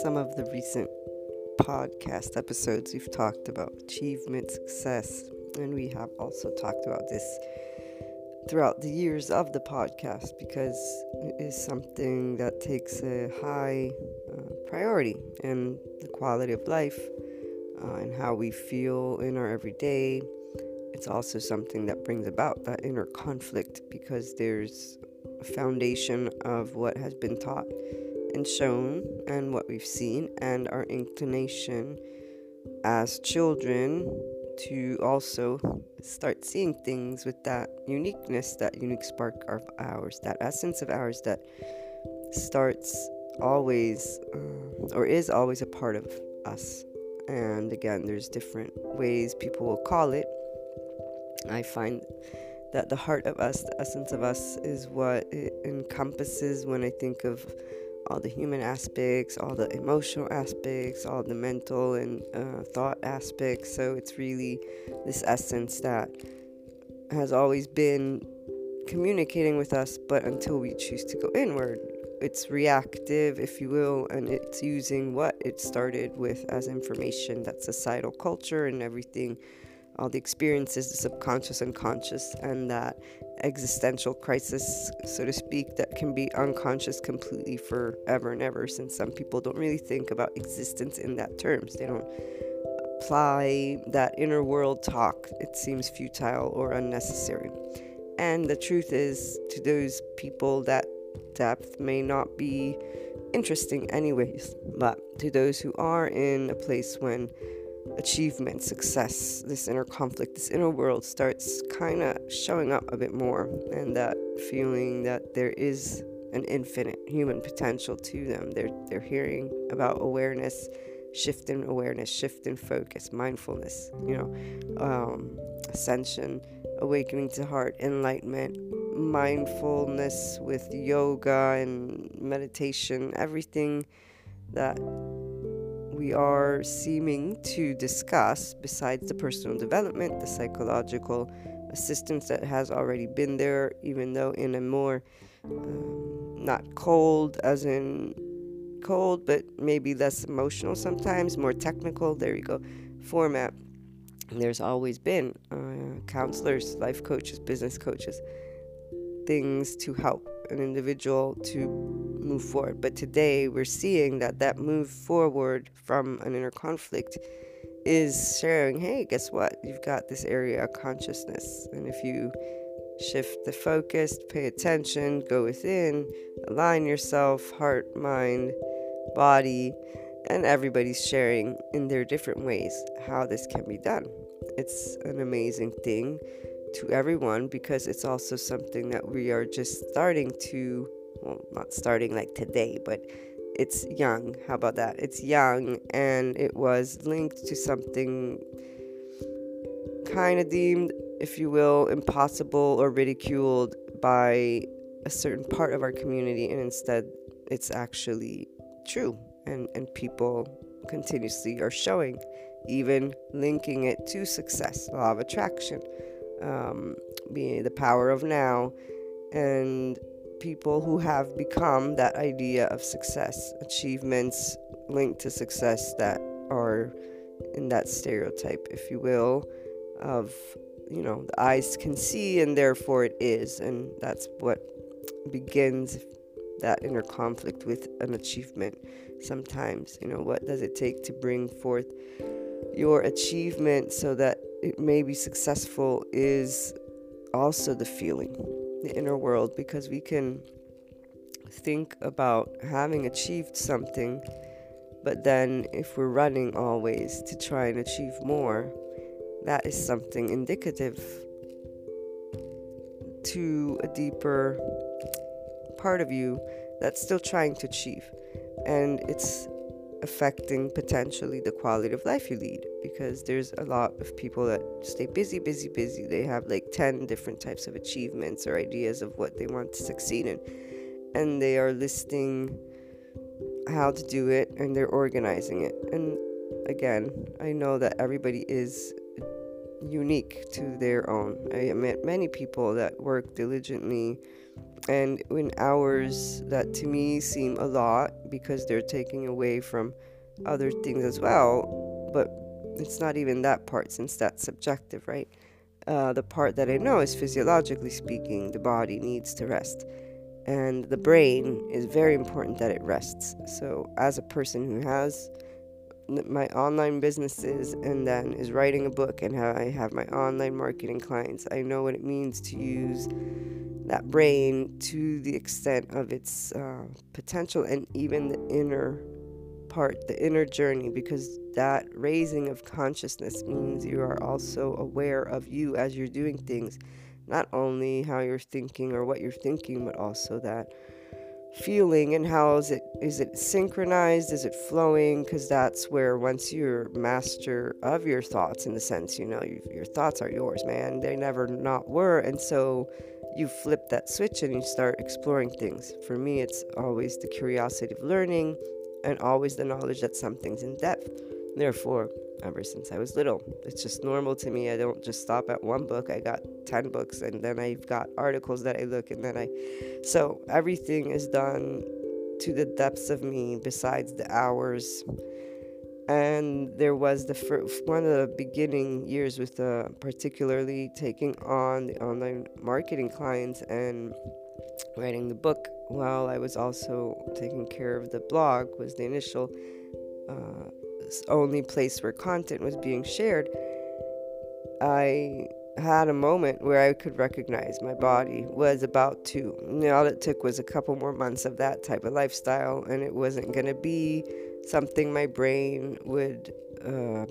Some of the recent podcast episodes, we've talked about achievement, success, and we have also talked about this throughout the years of the podcast because it is something that takes a high uh, priority in the quality of life uh, and how we feel in our everyday. It's also something that brings about that inner conflict because there's a foundation of what has been taught and shown and what we've seen and our inclination as children to also start seeing things with that uniqueness, that unique spark of ours, that essence of ours that starts always uh, or is always a part of us. And again, there's different ways people will call it. I find that the heart of us, the essence of us, is what it encompasses when I think of all the human aspects, all the emotional aspects, all the mental and uh, thought aspects. So it's really this essence that has always been communicating with us, but until we choose to go inward, it's reactive, if you will, and it's using what it started with as information that societal culture and everything all the experiences, the subconscious and conscious, and that existential crisis, so to speak, that can be unconscious completely forever and ever, since some people don't really think about existence in that terms. They don't apply that inner world talk. It seems futile or unnecessary. And the truth is, to those people, that depth may not be interesting, anyways. But to those who are in a place when achievement, success, this inner conflict, this inner world starts kind of showing up a bit more, and that feeling that there is an infinite human potential to them. They're they're hearing about awareness, shift in awareness, shift in focus, mindfulness, you know, um, ascension, awakening to heart, enlightenment, mindfulness with yoga and meditation, everything that are seeming to discuss, besides the personal development, the psychological assistance that has already been there, even though in a more um, not cold, as in cold, but maybe less emotional sometimes, more technical, there you go, format. There's always been uh, counselors, life coaches, business coaches, things to help an individual to move forward. But today we're seeing that that move forward from an inner conflict is sharing, hey, guess what? You've got this area of consciousness. And if you shift the focus, pay attention, go within, align yourself, heart, mind, body, and everybody's sharing in their different ways how this can be done. It's an amazing thing to everyone because it's also something that we are just starting to, well, not starting like today, but it's young. How about that? It's young and it was linked to something kind of deemed, if you will, impossible or ridiculed by a certain part of our community, and instead it's actually true, and, and people continuously are showing, even linking it to success, law of attraction, um, being the power of now, and people who have become that idea of success, achievements linked to success that are in that stereotype, if you will, of you know the eyes can see and therefore it is, and that's what begins that inner conflict with an achievement. Sometimes, you know, what does it take to bring forth your achievement so that it may be successful is also the feeling, the inner world, because we can think about having achieved something, but then if we're running always to try and achieve more, that is something indicative to a deeper part of you that's still trying to achieve. And it's affecting potentially the quality of life you lead because there's a lot of people that stay busy, busy, busy. They have like 10 different types of achievements or ideas of what they want to succeed in. And they are listing how to do it and they're organizing it. And again, I know that everybody is unique to their own. I met many people that work diligently and in hours that to me seem a lot because they're taking away from other things as well. But it's not even that part since that's subjective, right? Uh, the part that I know is physiologically speaking, the body needs to rest. And the brain is very important that it rests. So, as a person who has my online businesses and then is writing a book and how I have my online marketing clients. I know what it means to use that brain to the extent of its uh, potential and even the inner part, the inner journey, because that raising of consciousness means you are also aware of you as you're doing things, not only how you're thinking or what you're thinking, but also that feeling and how is it is it synchronized? Is it flowing? Because that's where once you're master of your thoughts in the sense you know your thoughts are yours man. They never not were. And so you flip that switch and you start exploring things for me it's always the curiosity of learning and always the knowledge that something's in depth therefore ever since I was little. It's just normal to me. I don't just stop at one book. I got 10 books and then I've got articles that I look and then I so everything is done to the depths of me besides the hours. And there was the first, one of the beginning years with uh, particularly taking on the online marketing clients and writing the book while I was also taking care of the blog was the initial uh, only place where content was being shared, I had a moment where I could recognize my body was about to. All it took was a couple more months of that type of lifestyle, and it wasn't going to be something my brain would, uh,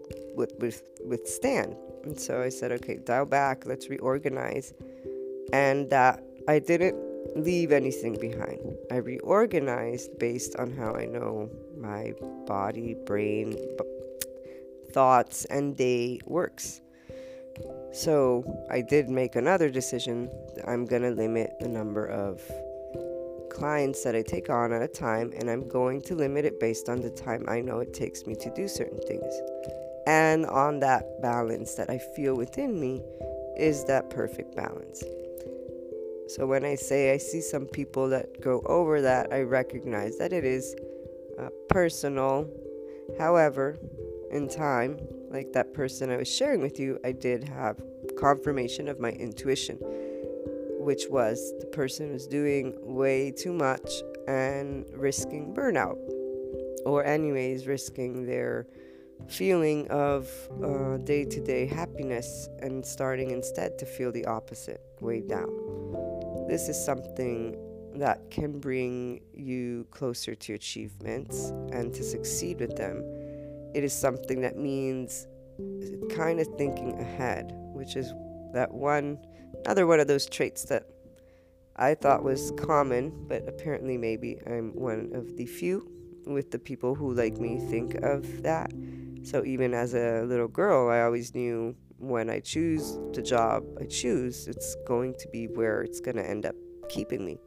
withstand. And so I said, okay, dial back, let's reorganize. And that I didn't leave anything behind. I reorganized based on how I know my body, brain, b- thoughts, and day works. So I did make another decision. I'm going to limit the number of clients that I take on at a time, and I'm going to limit it based on the time I know it takes me to do certain things. And on that balance that I feel within me is that perfect balance. So when I say I see some people that go over that, I recognize that it is uh, personal. However, in time, like that person I was sharing with you, I did have confirmation of my intuition, which was the person was doing way too much and risking burnout, or, anyways, risking their feeling of day to day happiness and starting instead to feel the opposite, way down. This is something that can bring you closer to achievements and to succeed with them, it is something that means kind of thinking ahead, which is that one, another one of those traits that I thought was common, but apparently maybe I'm one of the few with the people who like me think of that. So even as a little girl, I always knew when I choose the job I choose, it's going to be where it's going to end up keeping me.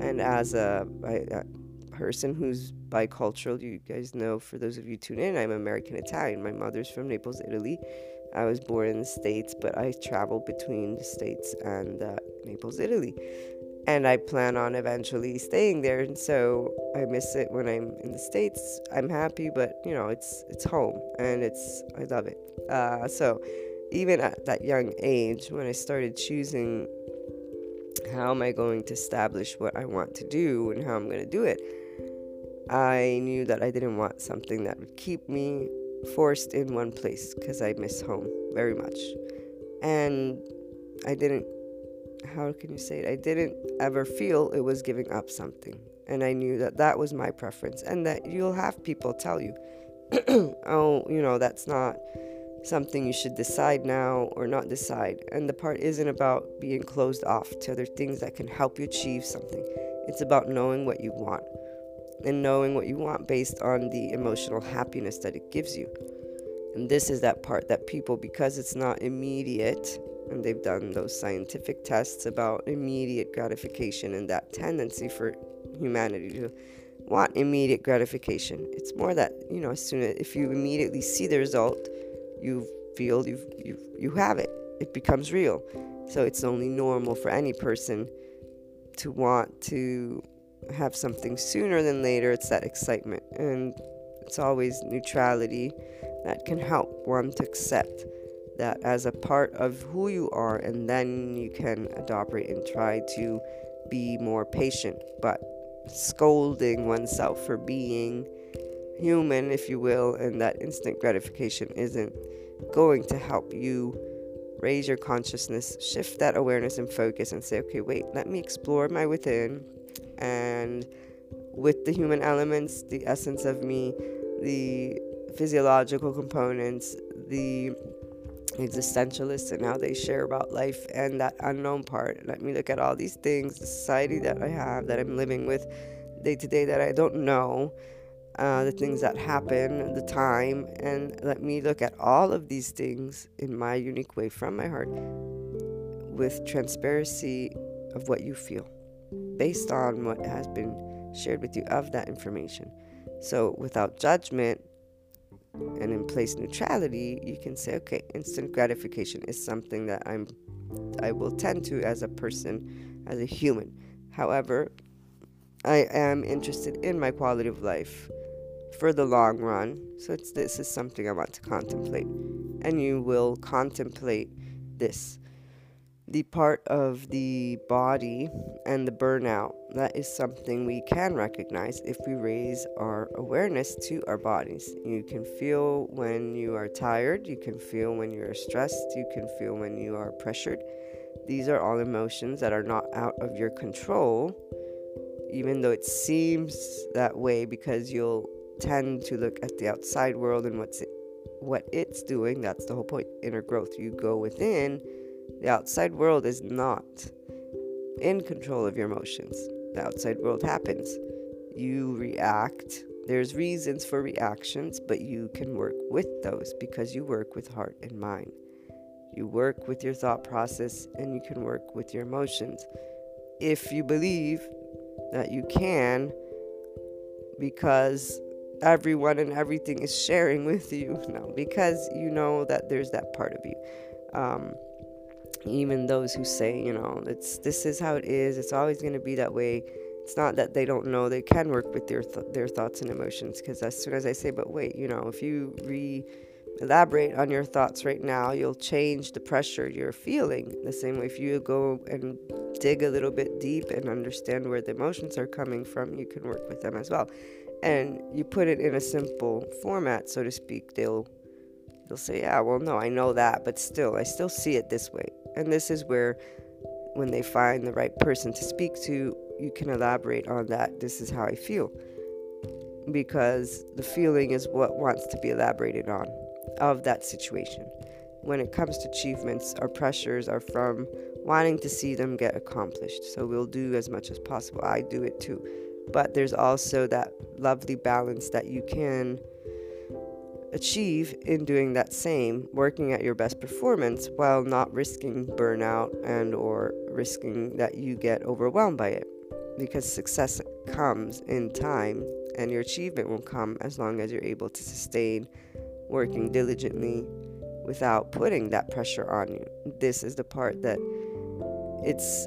And as a, a person who's bicultural, you guys know, for those of you tune in, I'm American Italian. My mother's from Naples, Italy. I was born in the States, but I travel between the States and uh, Naples, Italy. And I plan on eventually staying there. And so I miss it when I'm in the States. I'm happy, but you know, it's it's home and it's I love it. Uh, so even at that young age, when I started choosing how am I going to establish what I want to do and how I'm going to do it, I knew that I didn't want something that would keep me forced in one place because I miss home very much. And I didn't, how can you say it? I didn't ever feel it was giving up something. And I knew that that was my preference and that you'll have people tell you, oh, you know, that's not something you should decide now or not decide. And the part isn't about being closed off to other things that can help you achieve something. It's about knowing what you want and knowing what you want based on the emotional happiness that it gives you. And this is that part that people, because it's not immediate, and they've done those scientific tests about immediate gratification and that tendency for humanity to want immediate gratification. It's more that, you know, as soon as if you immediately see the result, you feel you you you have it. It becomes real. So it's only normal for any person to want to have something sooner than later. It's that excitement, and it's always neutrality that can help one to accept that as a part of who you are, and then you can adopt it and try to be more patient, but scolding oneself for being human, if you will, and that instant gratification isn't going to help you raise your consciousness, shift that awareness and focus, and say, okay, wait, let me explore my within and with the human elements, the essence of me, the physiological components, the existentialists and how they share about life and that unknown part. Let me look at all these things, the society that I have, that I'm living with day to day that I don't know, uh, the things that happen, the time, and let me look at all of these things in my unique way from my heart with transparency of what you feel based on what has been shared with you of that information. So, without judgment and in place neutrality, you can say, okay, instant gratification is something that I'm I will tend to as a person, as a human. However, I am interested in my quality of life for the long run. So this is something I want to contemplate. And you will contemplate this. The part of the body and the burnout, that is something we can recognize if we raise our awareness to our bodies. You can feel when you are tired, you can feel when you are stressed, you can feel when you are pressured. These are all emotions that are not out of your control, even though it seems that way because you'll tend to look at the outside world and what's it, what it's doing. That's the whole point. Inner growth. You go within. The outside world is not in control of your emotions. The outside world happens. You react. There's reasons for reactions, but you can work with those because you work with heart and mind. You work with your thought process and you can work with your emotions. If you believe that you can, because everyone and everything is sharing with you. No, because you know that there's that part of you. Um, even those who say, you know, it's this is how it is. It's always going to be that way. It's not that they don't know. They can work with their th- their thoughts and emotions. Because as soon as I say, but wait, you know, if you re elaborate on your thoughts right now, you'll change the pressure you're feeling. The same way, if you go and dig a little bit deep and understand where the emotions are coming from, you can work with them as well and you put it in a simple format, so to speak, they'll they'll say, "Yeah, well, no, I know that, but still, I still see it this way." And this is where, when they find the right person to speak to, you can elaborate on that. This is how I feel. Because the feeling is what wants to be elaborated on of that situation. When it comes to achievements, our pressures are from wanting to see them get accomplished. So we'll do as much as possible. I do it too. But there's also that lovely balance that you can achieve in doing that same working at your best performance while not risking burnout and or risking that you get overwhelmed by it. Because success comes in time and your achievement will come as long as you're able to sustain working diligently without putting that pressure on you. This is the part that it's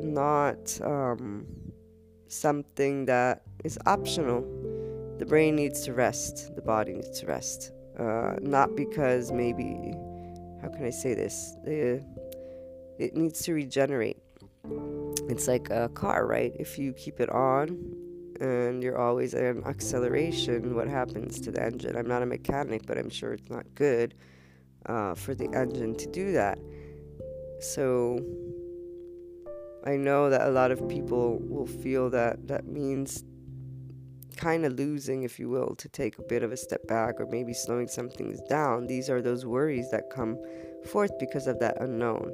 not um, something that is optional the brain needs to rest, the body needs to rest. Uh, not because maybe, how can I say this? Uh, it needs to regenerate. It's like a car, right? If you keep it on and you're always in acceleration, what happens to the engine? I'm not a mechanic, but I'm sure it's not good uh, for the engine to do that. So I know that a lot of people will feel that that means kind of losing, if you will, to take a bit of a step back or maybe slowing some things down, these are those worries that come forth because of that unknown.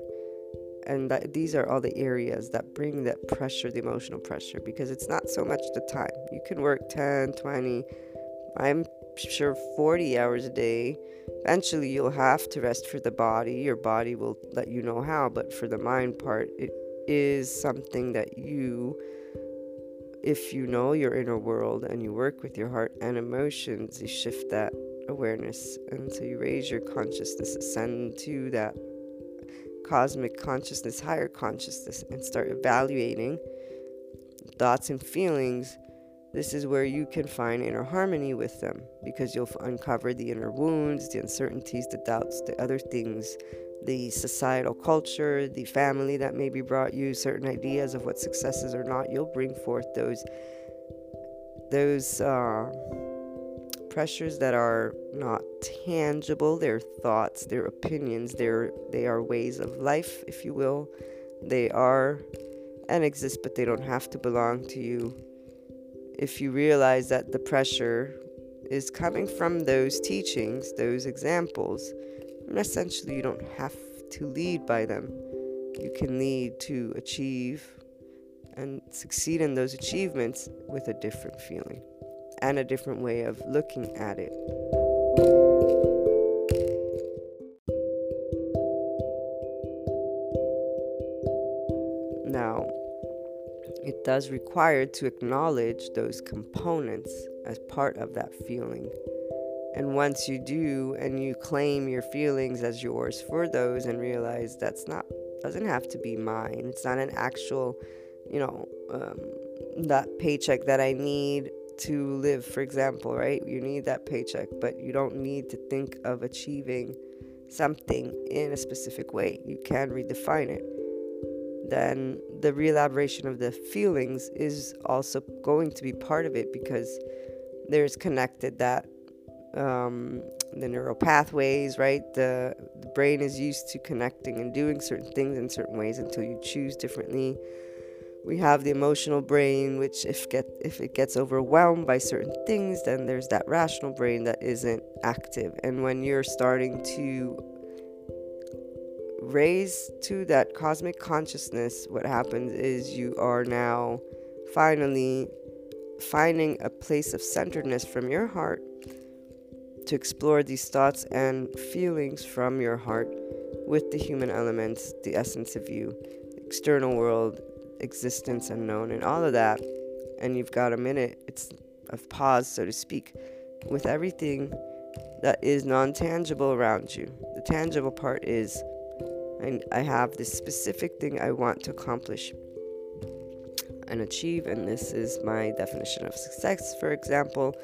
And that these are all the areas that bring that pressure, the emotional pressure, because it's not so much the time. You can work 10, 20, I'm sure 40 hours a day. Eventually, you'll have to rest for the body. Your body will let you know how, but for the mind part, it is something that you if you know your inner world and you work with your heart and emotions, you shift that awareness. And so you raise your consciousness, ascend to that cosmic consciousness, higher consciousness, and start evaluating thoughts and feelings. This is where you can find inner harmony with them because you'll uncover the inner wounds, the uncertainties, the doubts, the other things the societal culture, the family that maybe brought you certain ideas of what success is or not, you'll bring forth those those uh, pressures that are not tangible. They're thoughts, they're opinions, they're they are ways of life, if you will. They are and exist, but they don't have to belong to you. If you realize that the pressure is coming from those teachings, those examples essentially, you don't have to lead by them. You can lead to achieve and succeed in those achievements with a different feeling and a different way of looking at it. Now, it does require to acknowledge those components as part of that feeling and once you do and you claim your feelings as yours for those and realize that's not, doesn't have to be mine, it's not an actual, you know, um, that paycheck that I need to live, for example, right? You need that paycheck, but you don't need to think of achieving something in a specific way. You can redefine it. Then the reelaboration of the feelings is also going to be part of it because there's connected that um, the neural pathways, right? The, the brain is used to connecting and doing certain things in certain ways until you choose differently. We have the emotional brain, which if get if it gets overwhelmed by certain things, then there's that rational brain that isn't active. And when you're starting to raise to that cosmic consciousness, what happens is you are now finally finding a place of centeredness from your heart to explore these thoughts and feelings from your heart with the human elements, the essence of you, external world, existence unknown, and all of that. And you've got a minute, it's a pause, so to speak, with everything that is non tangible around you. The tangible part is and I have this specific thing I want to accomplish and achieve, and this is my definition of success, for example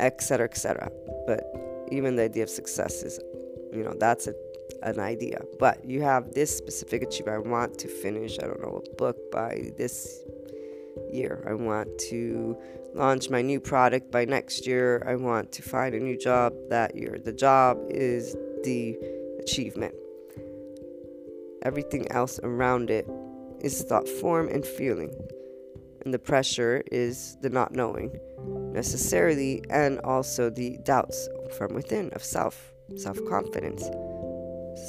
etc etc but even the idea of success is you know that's a, an idea. But you have this specific achievement. I want to finish i don't know a book by this year. I want to launch my new product by next year. I want to find a new job that year. The job is the achievement. Everything else around it is thought form and feeling. And the pressure is the not knowing necessarily, and also the doubts from within of self, self confidence.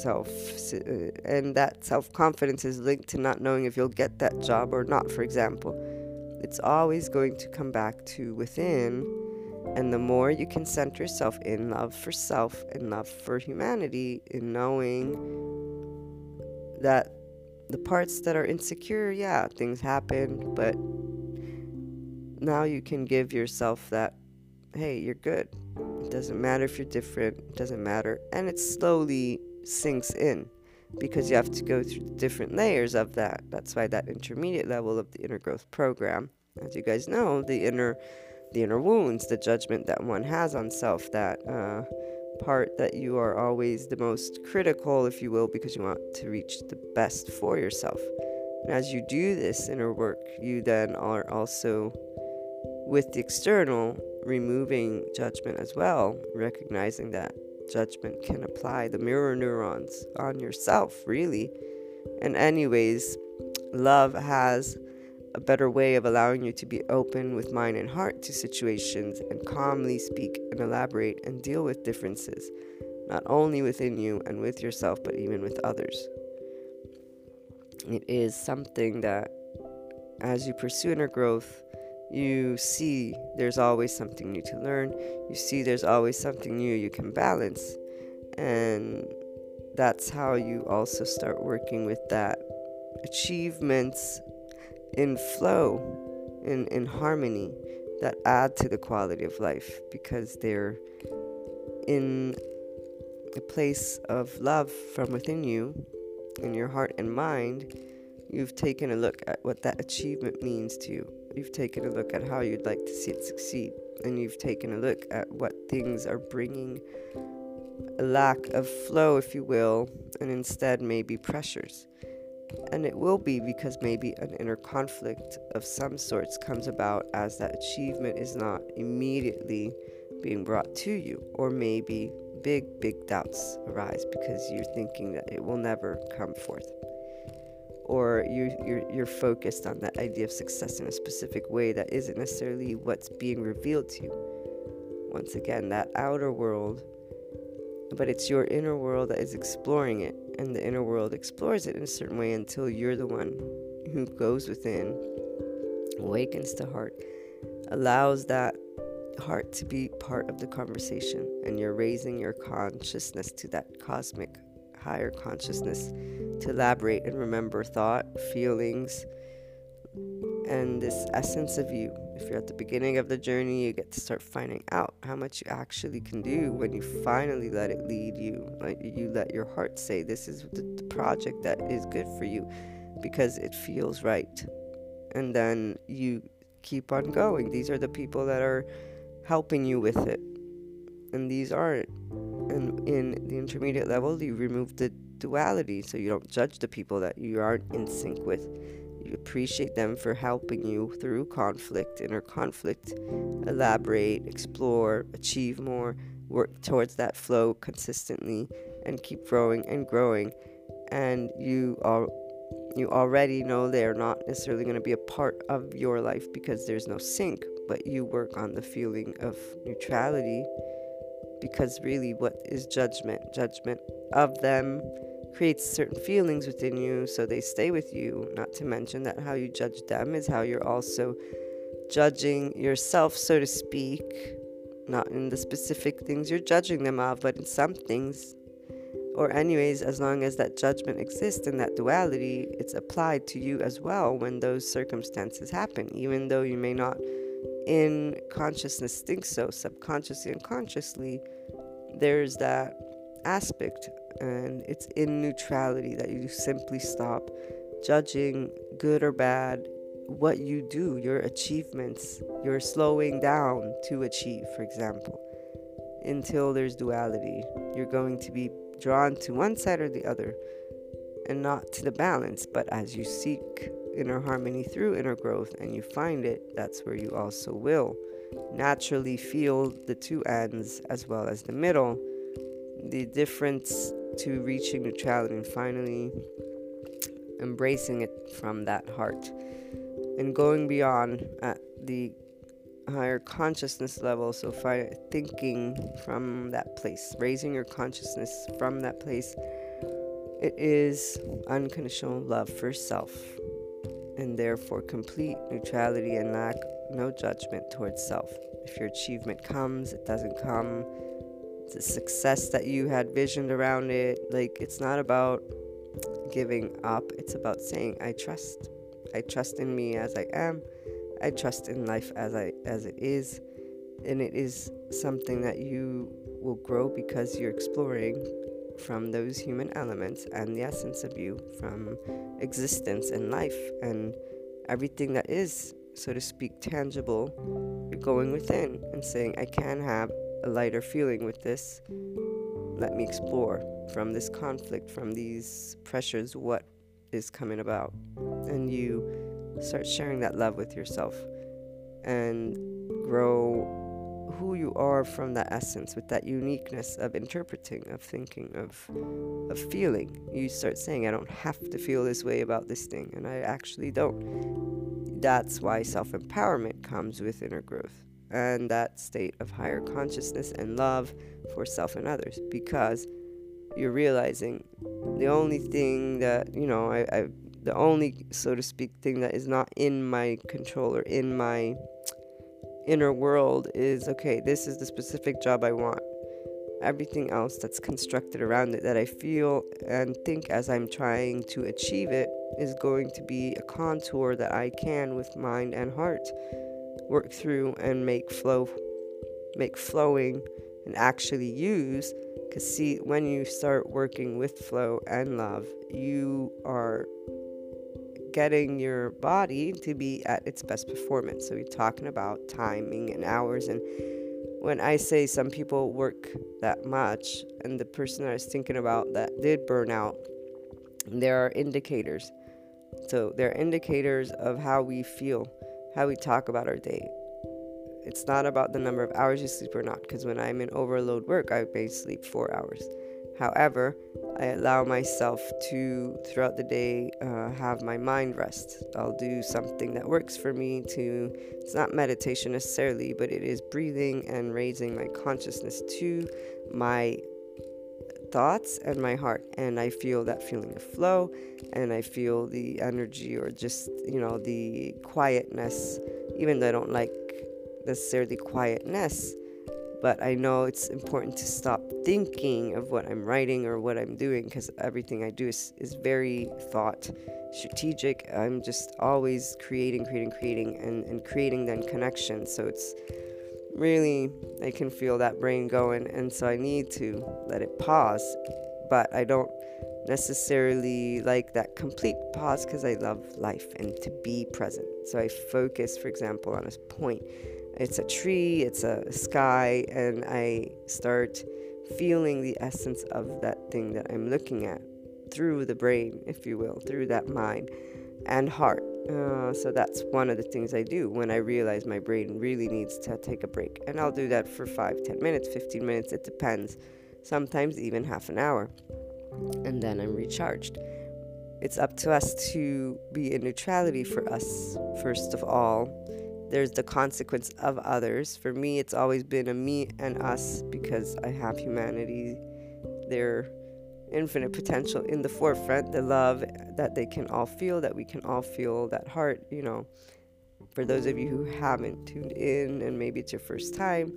Self, uh, and that self confidence is linked to not knowing if you'll get that job or not, for example. It's always going to come back to within, and the more you can center yourself in love for self and love for humanity, in knowing that the parts that are insecure, yeah, things happen, but now you can give yourself that, hey, you're good. It doesn't matter if you're different, it doesn't matter. And it slowly sinks in because you have to go through the different layers of that. That's why that intermediate level of the inner growth program, as you guys know, the inner the inner wounds, the judgment that one has on self, that uh, part that you are always the most critical, if you will, because you want to reach the best for yourself. And as you do this inner work, you then are also with the external, removing judgment as well, recognizing that judgment can apply the mirror neurons on yourself, really. And, anyways, love has a better way of allowing you to be open with mind and heart to situations and calmly speak and elaborate and deal with differences, not only within you and with yourself, but even with others. It is something that, as you pursue inner growth, you see there's always something new to learn. You see there's always something new you can balance. And that's how you also start working with that achievements in flow, in, in harmony, that add to the quality of life because they're in a place of love from within you, in your heart and mind. You've taken a look at what that achievement means to you You've taken a look at how you'd like to see it succeed, and you've taken a look at what things are bringing a lack of flow, if you will, and instead maybe pressures. And it will be because maybe an inner conflict of some sorts comes about as that achievement is not immediately being brought to you, or maybe big, big doubts arise because you're thinking that it will never come forth or you, you're, you're focused on that idea of success in a specific way that isn't necessarily what's being revealed to you. Once again, that outer world, but it's your inner world that is exploring it, and the inner world explores it in a certain way until you're the one who goes within, awakens the heart, allows that heart to be part of the conversation, and you're raising your consciousness to that cosmic higher consciousness to elaborate and remember thought, feelings, and this essence of you. If you're at the beginning of the journey, you get to start finding out how much you actually can do when you finally let it lead you. Like you let your heart say, This is the, project that is good for you because it feels right. And then you keep on going. These are the people that are helping you with it. And these aren't and in the intermediate level, you remove the duality so you don't judge the people that you aren't in sync with. You appreciate them for helping you through conflict, inner conflict, elaborate, explore, achieve more, work towards that flow consistently, and keep growing and growing. And you are you already know they are not necessarily going to be a part of your life because there's no sync, but you work on the feeling of neutrality because really, what is judgment? Judgment of them creates certain feelings within you, so they stay with you. Not to mention that how you judge them is how you're also judging yourself, so to speak. Not in the specific things you're judging them of, but in some things. Or, anyways, as long as that judgment exists and that duality, it's applied to you as well when those circumstances happen, even though you may not in consciousness thinks so, subconsciously and consciously, there's that aspect. And it's in neutrality that you simply stop judging good or bad what you do, your achievements. You're slowing down to achieve, for example, until there's duality. You're going to be drawn to one side or the other and not to the balance. But as you seek inner harmony through inner growth and you find it, that's where you also will naturally feel the two ends as well as the middle. The difference to reaching neutrality and finally embracing it from that heart and going beyond at the higher consciousness level. So, fi- thinking from that place, raising your consciousness from that place, it is unconditional love for self, and therefore complete neutrality and lack no judgment towards self. If your achievement comes, it doesn't come. A success that you had visioned around it. Like, it's not about giving up, it's about saying, I trust. I trust in me as I am. I trust in life as I as it is, and it is something that you will grow because you're exploring from those human elements and the essence of you from existence and life and everything that is so to speak tangible you're going within and saying I can have a lighter feeling with this. Let me explore from this conflict from these pressures what is coming about. And you start sharing that love with yourself and grow who you are from that essence with that uniqueness of interpreting of thinking of of feeling. You start saying i don't have to feel this way about this thing and i actually don't. That's why self-empowerment comes with inner growth and that state of higher consciousness and love for self and others because you're realizing the only thing that you know I, I the only, so to speak, thing that is not in my control or in my inner world is okay, this is the specific job I want. Everything else that's constructed around it that I feel and think as I'm trying to achieve it is going to be a contour that I can, with mind and heart, work through and make flow, make flowing and actually use. Because, see, when you start working with flow and love, you are getting your body to be at its best performance. So you're talking about timing and hours. And when I say some people work that much, and the person I was thinking about that did burn out, there are indicators. So there are indicators of how we feel, how we talk about our day. It's not about the number of hours you sleep or not, because when I'm in overload work, I may sleep four hours. However, I allow myself to, throughout the day, uh, have my mind rest. I'll do something that works for me to, it's not meditation necessarily, but it is breathing and raising my consciousness to my thoughts and my heart. And I feel that feeling of flow and I feel the energy or just, you know, the quietness, even though I don't like necessarily quietness but I know it's important to stop thinking of what I'm writing or what I'm doing because everything I do is, is very thought strategic. I'm just always creating, creating, creating, and, and creating then connections. So it's really, I can feel that brain going, and so I need to let it pause. But I don't necessarily like that complete pause because I love life and to be present. So I focus, for example, on a point it's a tree, it's a sky, and I start feeling the essence of that thing that I'm looking at through the brain, if you will, through that mind and heart. Uh, so that's one of the things I do when I realize my brain really needs to take a break. And I'll do that for 5, 10 minutes, 15 minutes, it depends. Sometimes even half an hour. And then I'm recharged. It's up to us to be in neutrality for us, first of all there's the consequence of others. For me, it's always been a me and us because I have humanity, their infinite potential in the forefront, the love that they can all feel, that we can all feel, that heart, you know. For those of you who haven't tuned in and maybe it's your first time,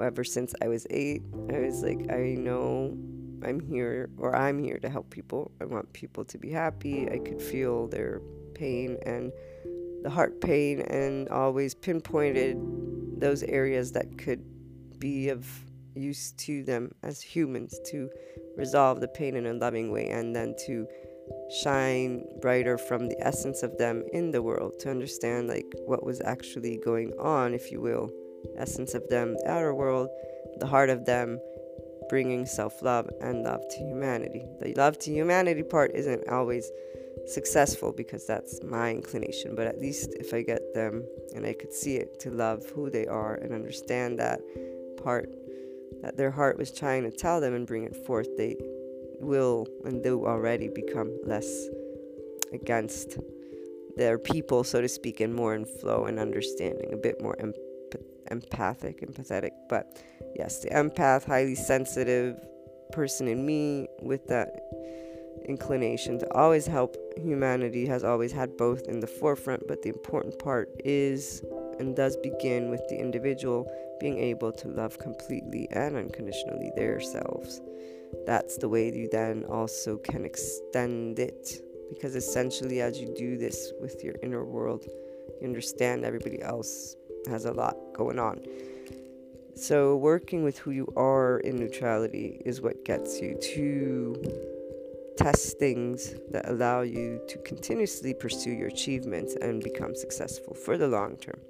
ever since I was eight, I was like, I know I'm here or I'm here to help people. I want people to be happy. I could feel their pain and the heart pain and always pinpointed those areas that could be of use to them as humans to resolve the pain in a loving way and then to shine brighter from the essence of them in the world to understand like what was actually going on if you will essence of them the outer world the heart of them bringing self-love and love to humanity. The love to humanity part isn't always successful because that's my inclination. But at least if I get them and I could see it to love who they are and understand that part that their heart was trying to tell them and bring it forth, they will and do already become less against their people, so to speak, and more in flow and understanding, a bit more em- empathic, empathetic. But yes, the empath, highly sensitive person in me with that inclination to always help humanity has always had both in the forefront, but the important part is and does begin with the individual being able to love completely and unconditionally their selves. That's the way you then also can extend it because essentially, as you do this with your inner world, you understand everybody else has a lot going on. So, working with who you are in neutrality is what gets you to test things that allow you to continuously pursue your achievements and become successful for the long term.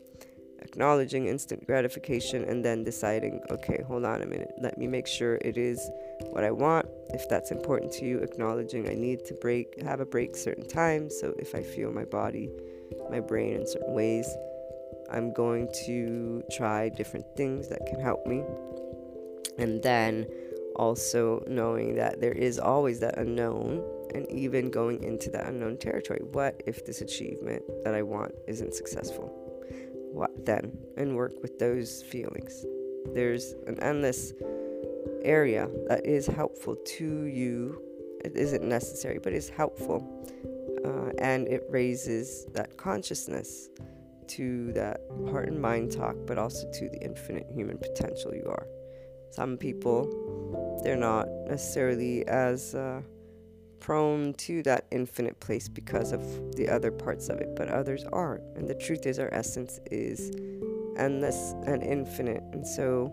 Acknowledging instant gratification and then deciding, okay, hold on a minute, let me make sure it is what I want. If that's important to you, acknowledging I need to break, have a break certain times. So if I feel my body, my brain in certain ways, I'm going to try different things that can help me. And then also knowing that there is always that unknown and even going into that unknown territory. What if this achievement that I want isn't successful? What then? And work with those feelings. There's an endless area that is helpful to you. It isn't necessary, but is helpful. Uh, and it raises that consciousness to that heart and mind talk, but also to the infinite human potential you are. Some people, they're not necessarily as uh, prone to that infinite place because of the other parts of it, but others aren't. And the truth is, our essence is endless and infinite. And so,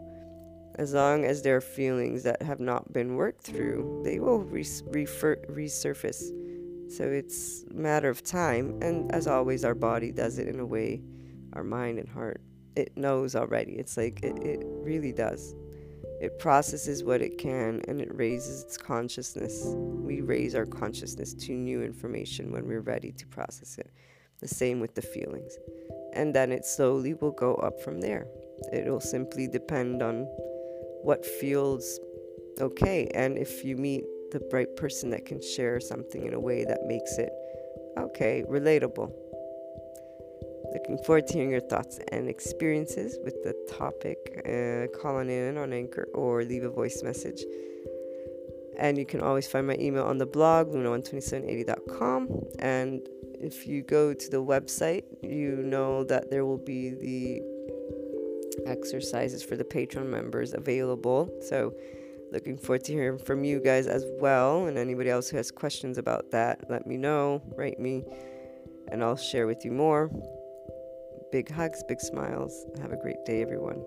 as long as there are feelings that have not been worked through, they will res- refer- resurface. So it's a matter of time. And as always, our body does it in a way, our mind and heart, it knows already. It's like it, it really does. It processes what it can and it raises its consciousness. We raise our consciousness to new information when we're ready to process it. The same with the feelings. And then it slowly will go up from there. It'll simply depend on what feels okay. And if you meet the right person that can share something in a way that makes it okay, relatable, Looking forward to hearing your thoughts and experiences with the topic. Uh, call on in on Anchor or leave a voice message. And you can always find my email on the blog, luna12780.com. And if you go to the website, you know that there will be the exercises for the Patreon members available. So, looking forward to hearing from you guys as well. And anybody else who has questions about that, let me know, write me, and I'll share with you more. Big hugs, big smiles. Have a great day, everyone.